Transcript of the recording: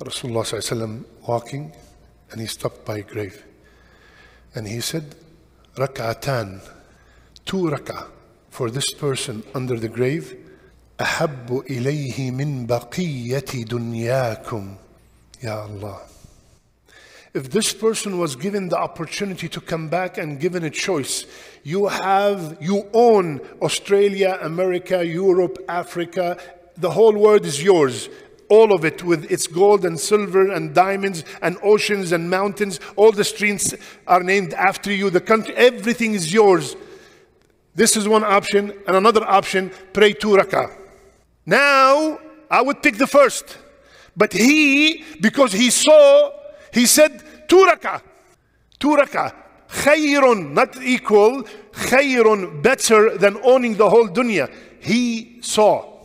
Rasulullah sallallahu walking and he stopped by a grave. And he said, Rak'atan, two rak'ah for this person under the grave. أحب إليه من بقية دنياكم يا Allah. If this person was given the opportunity to come back and given a choice, you have, you own Australia, America, Europe, Africa, the whole world is yours. All of it with its gold and silver and diamonds and oceans and mountains. All the streets are named after you. The country, everything is yours. This is one option. And another option, pray two rak'ah. Now, I would pick the first. But he, because he saw, he said, two rak'ah. Two rak'ah. Khayrun, not equal. Khayrun, better than owning the whole dunya. He saw.